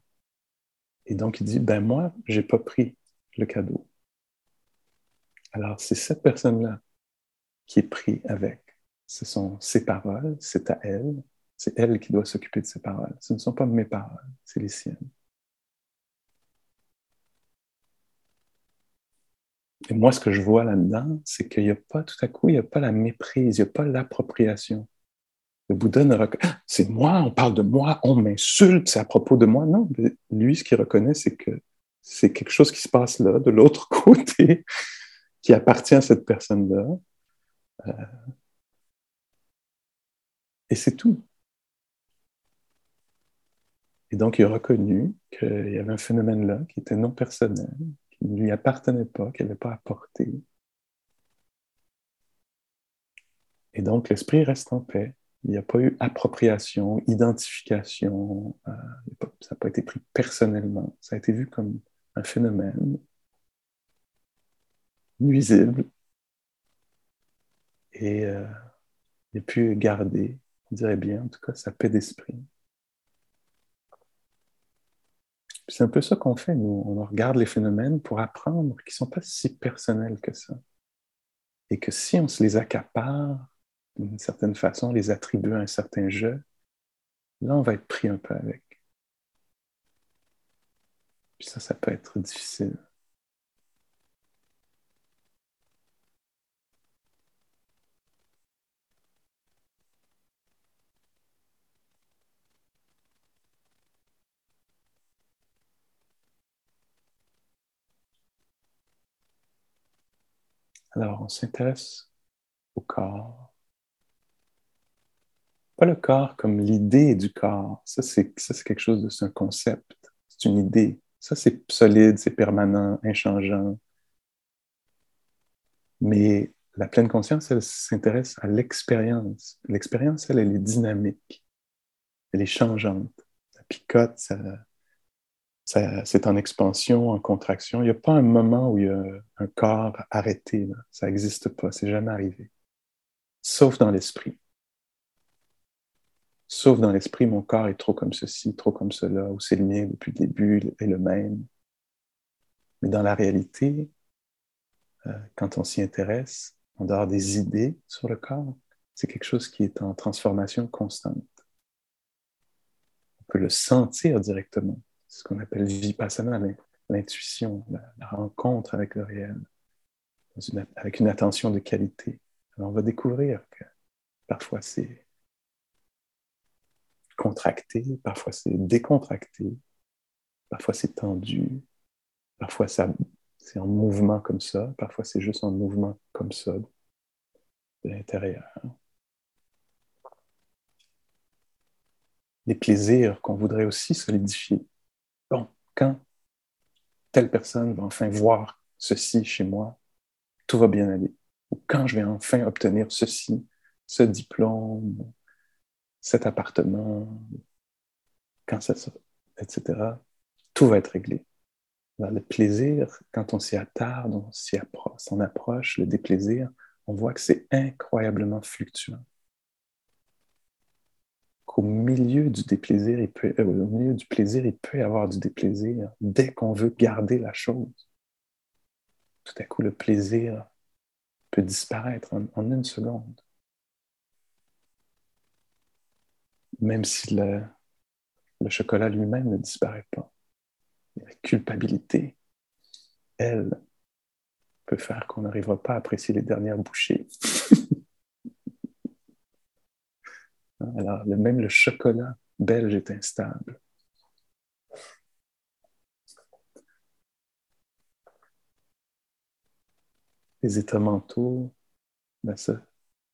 Et donc, il dit, ben moi, j'ai pas pris le cadeau. Alors, c'est cette personne-là qui est pris avec. Ce sont ses paroles, c'est à elle, c'est elle qui doit s'occuper de ses paroles. Ce ne sont pas mes paroles, c'est les siennes. Et moi, ce que je vois là-dedans, c'est qu'il n'y a pas tout à coup, il n'y a pas la méprise, il n'y a pas l'appropriation. Le Bouddha ne reconnaît, ah, c'est moi, on parle de moi, on m'insulte, c'est à propos de moi. Non, lui, ce qu'il reconnaît, c'est que c'est quelque chose qui se passe là, de l'autre côté, qui appartient à cette personne-là. Euh, et c'est tout. Et donc, il a reconnu qu'il y avait un phénomène là qui était non personnel, qui ne lui appartenait pas, qu'il n'avait pas apporté. Et donc, l'esprit reste en paix. Il n'y a pas eu appropriation, identification. Euh, ça n'a pas été pris personnellement. Ça a été vu comme un phénomène nuisible. Et euh, il a pu garder, on dirait bien, en tout cas, sa paix d'esprit. C'est un peu ça qu'on fait, nous. On regarde les phénomènes pour apprendre qu'ils ne sont pas si personnels que ça. Et que si on se les accapare, d'une certaine façon, les attribuer à un certain jeu, là, on va être pris un peu avec. Puis ça, ça peut être difficile. Alors, on s'intéresse au corps. Pas le corps comme l'idée du corps. Ça, c'est quelque chose de... C'est un concept. C'est une idée. Ça, c'est solide, c'est permanent, inchangeant. Mais la pleine conscience, elle s'intéresse à l'expérience. L'expérience, elle, elle est dynamique. Elle est changeante. Ça picote, ça, c'est en expansion, en contraction. Il n'y a pas un moment où il y a un corps arrêté. Ça n'existe pas, c'est jamais arrivé. Sauf dans l'esprit. Sauf dans l'esprit, mon corps est trop comme ceci, trop comme cela, ou c'est le mien depuis le début et le même. Mais dans la réalité, euh, quand on s'y intéresse, en dehors des idées sur le corps, c'est quelque chose qui est en transformation constante. On peut le sentir directement ce qu'on appelle vipassana, l'intuition, la, rencontre avec le réel, avec une attention de qualité. Alors on va découvrir que parfois c'est contracté, parfois c'est décontracté, parfois c'est tendu, parfois c'est en mouvement comme ça, parfois c'est juste en mouvement comme ça de l'intérieur. Les plaisirs qu'on voudrait aussi solidifier bon, quand telle personne va enfin voir ceci chez moi, tout va bien aller. Ou quand je vais enfin obtenir ceci, ce diplôme, cet appartement, quand ça, etc., tout va être réglé. le plaisir, quand on s'y attarde, on s'y approche, on approche, le déplaisir, on voit que c'est incroyablement fluctuant qu'au milieu du déplaisir, il peut, euh, au milieu du plaisir, il peut y avoir du déplaisir dès qu'on veut garder la chose. Tout à coup, le plaisir peut disparaître en, une seconde. Même si le, le chocolat lui-même ne disparaît pas. La culpabilité, elle, peut faire qu'on n'arrivera pas à apprécier les dernières bouchées. Alors, même le chocolat belge est instable. Les états mentaux, ben ça,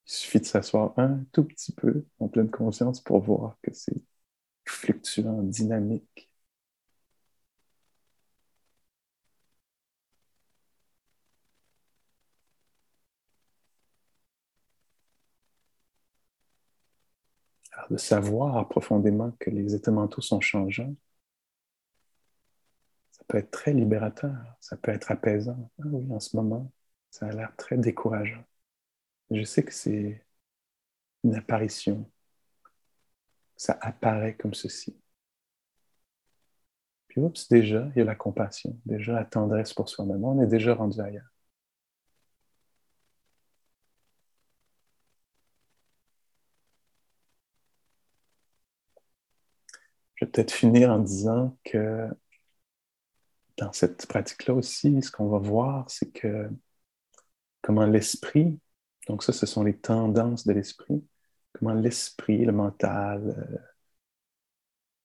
il suffit de s'asseoir un tout petit peu en pleine conscience pour voir que c'est fluctuant, dynamique. De savoir profondément que les états mentaux sont changeants, ça peut être très libérateur, ça peut être apaisant. Ah oui, en ce moment, ça a l'air très décourageant. Je sais que c'est une apparition. Ça apparaît comme ceci. Puis oups, déjà, il y a la compassion, déjà la tendresse pour soi-même. On est déjà rendu ailleurs. Peut-être finir en disant que dans cette pratique-là aussi, ce qu'on va voir, c'est que comment l'esprit, donc ça, ce sont les tendances de l'esprit, comment l'esprit, le mental, euh,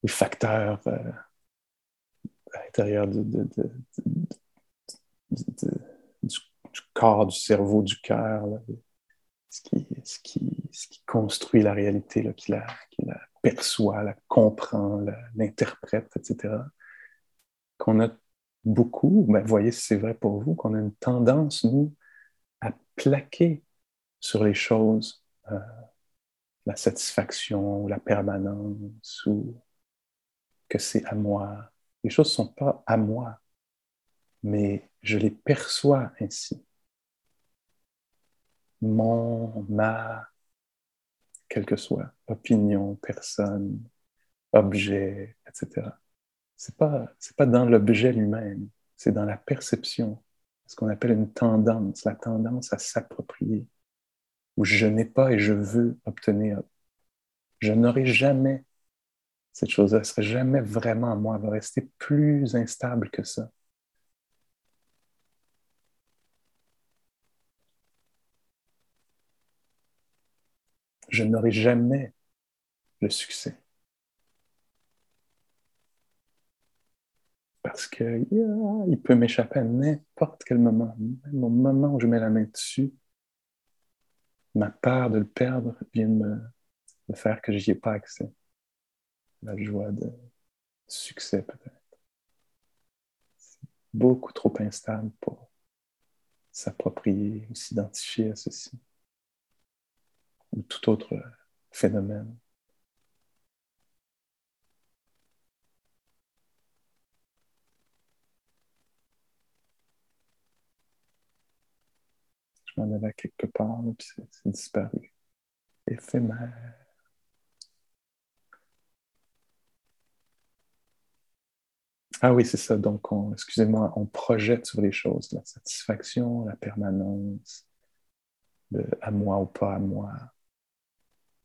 les facteurs euh, à l'intérieur du, corps, du cerveau, du cœur, ce qui, ce, qui, construit la réalité, qui, la, qui la perçoit, la comprend, l'interprète, etc. Qu'on a beaucoup, ben, voyez si c'est vrai pour vous, qu'on a une tendance, nous, à plaquer sur les choses euh, la satisfaction, la permanence, ou que c'est à moi. Les choses ne sont pas à moi, mais je les perçois ainsi. Mon, ma, quelle que soit, opinion, personne, objet, etc. C'est pas, c'est pas dans l'objet lui-même, c'est dans la perception, ce qu'on appelle une tendance, la tendance à s'approprier, où je n'ai pas et je veux obtenir. Je n'aurai jamais cette chose-là, ne serait jamais vraiment à moi, elle va rester plus instable que ça. Je n'aurai jamais le succès. Parce qu'il il peut m'échapper à n'importe quel moment, même au moment où je mets la main dessus, ma peur de le perdre vient de me, faire que je n'y ai pas accès. La joie de succès, peut-être. C'est beaucoup trop instable pour s'approprier ou s'identifier à ceci. Ou tout autre phénomène. Je m'en allais quelque part, puis c'est disparu. Éphémère. Ah oui, c'est ça. Donc, excusez-moi, on projette sur les choses la satisfaction, la permanence, le à moi ou pas à moi.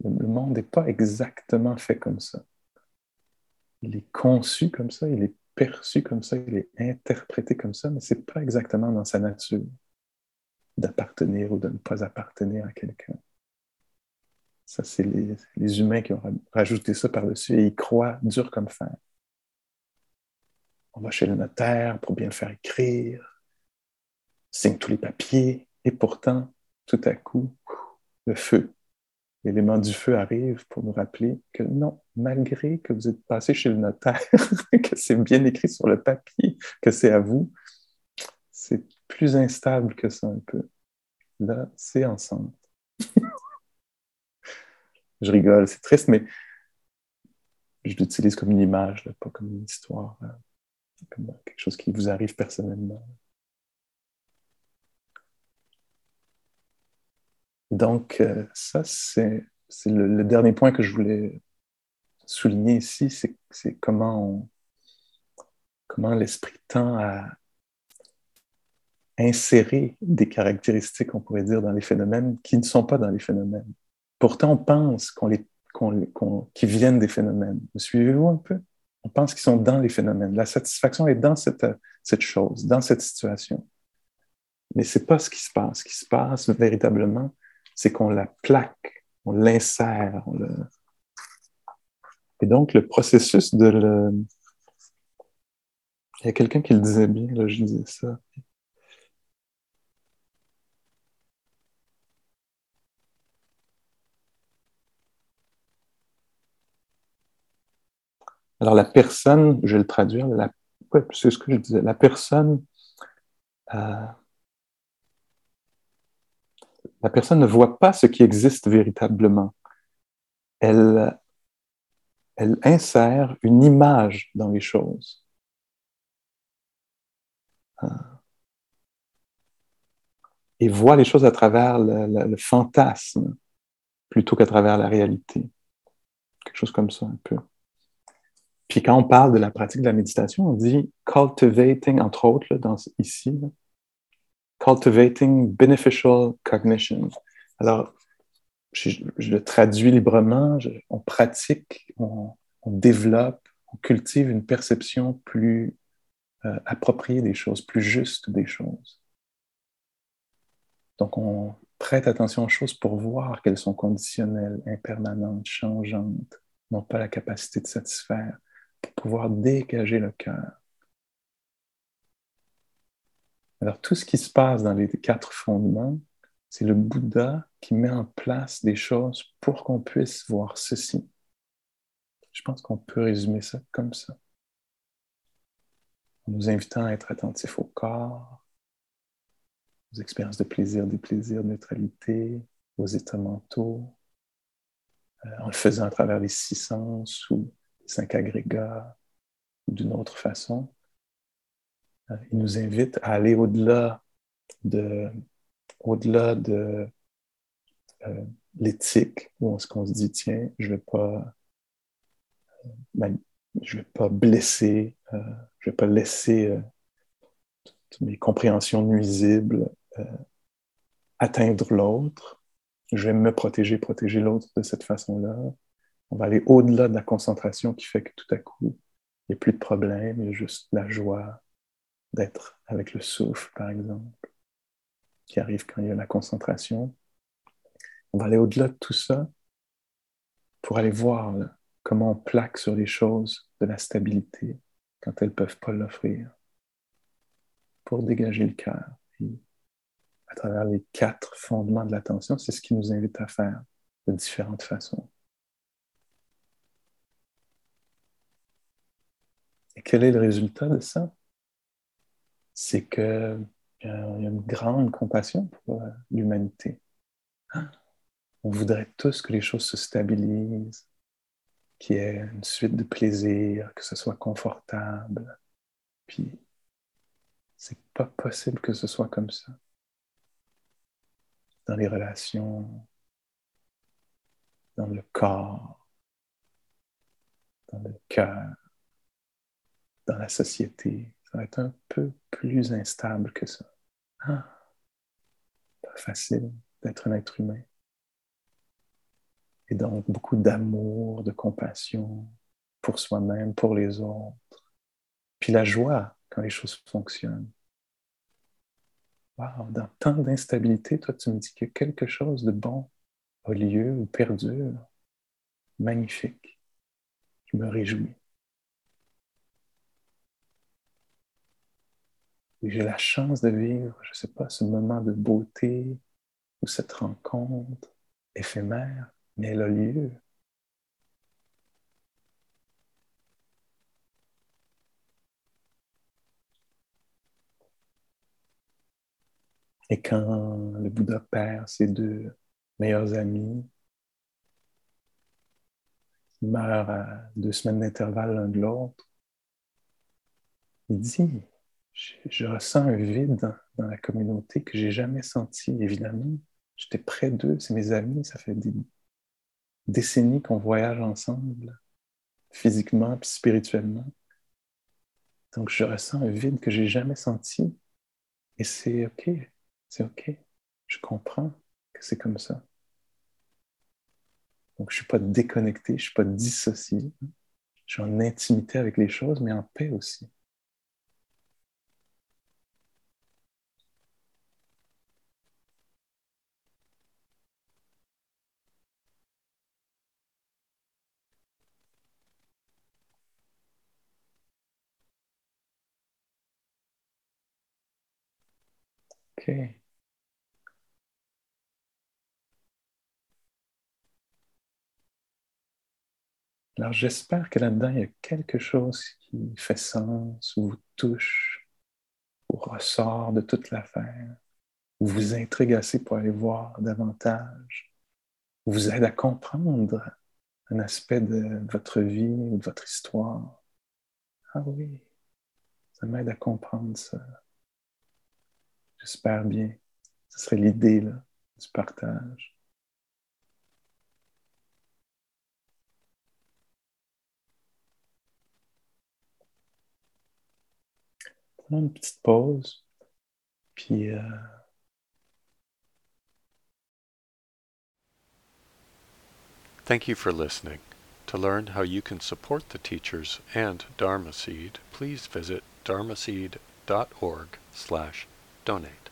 Le, monde n'est pas exactement fait comme ça. Il est conçu comme ça, il est perçu comme ça, il est interprété comme ça, mais ce n'est pas exactement dans sa nature d'appartenir ou de ne pas appartenir à quelqu'un. Ça, c'est les, humains qui ont rajouté ça par-dessus et ils croient dur comme fer. On va chez le notaire pour bien faire écrire, signe tous les papiers, et pourtant, tout à coup, le feu, l'élément du feu arrive pour nous rappeler que non, malgré que vous êtes passé chez le notaire, que c'est bien écrit sur le papier, que c'est à vous, c'est plus instable que ça un peu. Là, c'est ensemble. je rigole, c'est triste, mais je l'utilise comme une image, pas comme une histoire, euh, comme quelque chose qui vous arrive personnellement. Donc, euh, ça, c'est le, dernier point que je voulais souligner ici, c'est comment, comment l'esprit tend à, insérer des caractéristiques, on pourrait dire, dans les phénomènes qui ne sont pas dans les phénomènes. Pourtant, on pense qu'on qu'ils viennent des phénomènes. Me suivez-vous un peu? On pense qu'ils sont dans les phénomènes. La satisfaction est dans cette, cette chose, dans cette situation. Mais ce n'est pas ce qui se passe. Ce qui se passe véritablement, c'est qu'on la plaque, on l'insère. Et donc, le processus de le... Il y a quelqu'un qui le disait bien, là, je disais ça. Alors la personne, je vais le traduire, la, c'est ce que je disais, la personne, euh, la personne ne voit pas ce qui existe véritablement. Elle, insère une image dans les choses. Euh, et voit les choses à travers le fantasme plutôt qu'à travers la réalité. Quelque chose comme ça un peu. Puis quand on parle de la pratique de la méditation, on dit cultivating, entre autres, dans, ici, cultivating beneficial cognition. Alors, je, le traduis librement, on pratique, on, développe, on cultive une perception plus euh, appropriée des choses, plus juste des choses. Donc, on prête attention aux choses pour voir qu'elles sont conditionnelles, impermanentes, changeantes, n'ont pas la capacité de satisfaire, pour pouvoir dégager le cœur. Alors, tout ce qui se passe dans les quatre fondements, c'est le Bouddha qui met en place des choses pour qu'on puisse voir ceci. Je pense qu'on peut résumer ça comme ça. En nous invitant à être attentifs au corps, aux expériences de plaisir, des plaisirs, de neutralité, aux états mentaux, euh, en le faisant à travers les six sens ou les cinq agrégats ou d'une autre façon. Euh, il nous invite à aller au-delà de, au-delà de euh, l'éthique, où on, se dit, tiens, je ne vais pas, je vais pas blesser, je ne vais pas laisser mes compréhensions nuisibles atteindre l'autre, je vais me protéger, protéger l'autre de cette façon-là. On va aller au-delà de la concentration qui fait que tout à coup, il n'y a plus de problème, il y a juste la joie d'être avec le souffle, par exemple, qui arrive quand il y a la concentration. On va aller au-delà de tout ça pour aller voir comment on plaque sur les choses de la stabilité quand elles ne peuvent pas l'offrir, pour dégager le cœur à travers les quatre fondements de l'attention, c'est ce qui nous invite à faire de différentes façons. Et quel est le résultat de ça? C'est qu'il euh, y a une grande compassion pour euh, l'humanité. On voudrait tous que les choses se stabilisent, qu'il y ait une suite de plaisirs, que ce soit confortable. Puis, c'est pas possible que ce soit comme ça dans les relations, dans le corps, dans le cœur, dans la société. Être un peu plus instable que ça. Ah, pas facile d'être un être humain. Et donc beaucoup d'amour, de compassion pour soi-même, pour les autres. Puis la joie quand les choses fonctionnent. Wow, dans tant d'instabilité, toi, tu me dis que quelque chose de bon a lieu ou perdure. Magnifique. Je me réjouis. J'ai la chance de vivre, je ne sais pas, ce moment de beauté ou cette rencontre éphémère, mais elle a lieu. Et quand le Bouddha perd ses deux meilleurs amis, ils meurent à deux semaines d'intervalle l'un de l'autre, il dit, je, ressens un vide dans, la communauté que j'ai jamais senti, évidemment. J'étais près d'eux, c'est mes amis, ça fait des décennies qu'on voyage ensemble, physiquement et spirituellement. Donc je ressens un vide que j'ai jamais senti. Et c'est OK. C'est OK. Je comprends que c'est comme ça. Donc, je ne suis pas déconnecté, je ne suis pas dissocié. Je suis en intimité avec les choses, mais en paix aussi. Alors j'espère que là-dedans, il y a quelque chose qui fait sens, ou vous touche, ou ressort de toute l'affaire, ou vous intrigue assez pour aller voir davantage, ou vous aide à comprendre un aspect de votre vie ou de votre histoire. Ah oui, ça m'aide à comprendre ça. Bien. Ce serait l'idée du partage. Puis. Euh, Thank you for listening. To learn how you can support the teachers and Dharma Seed, please visit dharmaseed.org slash donate.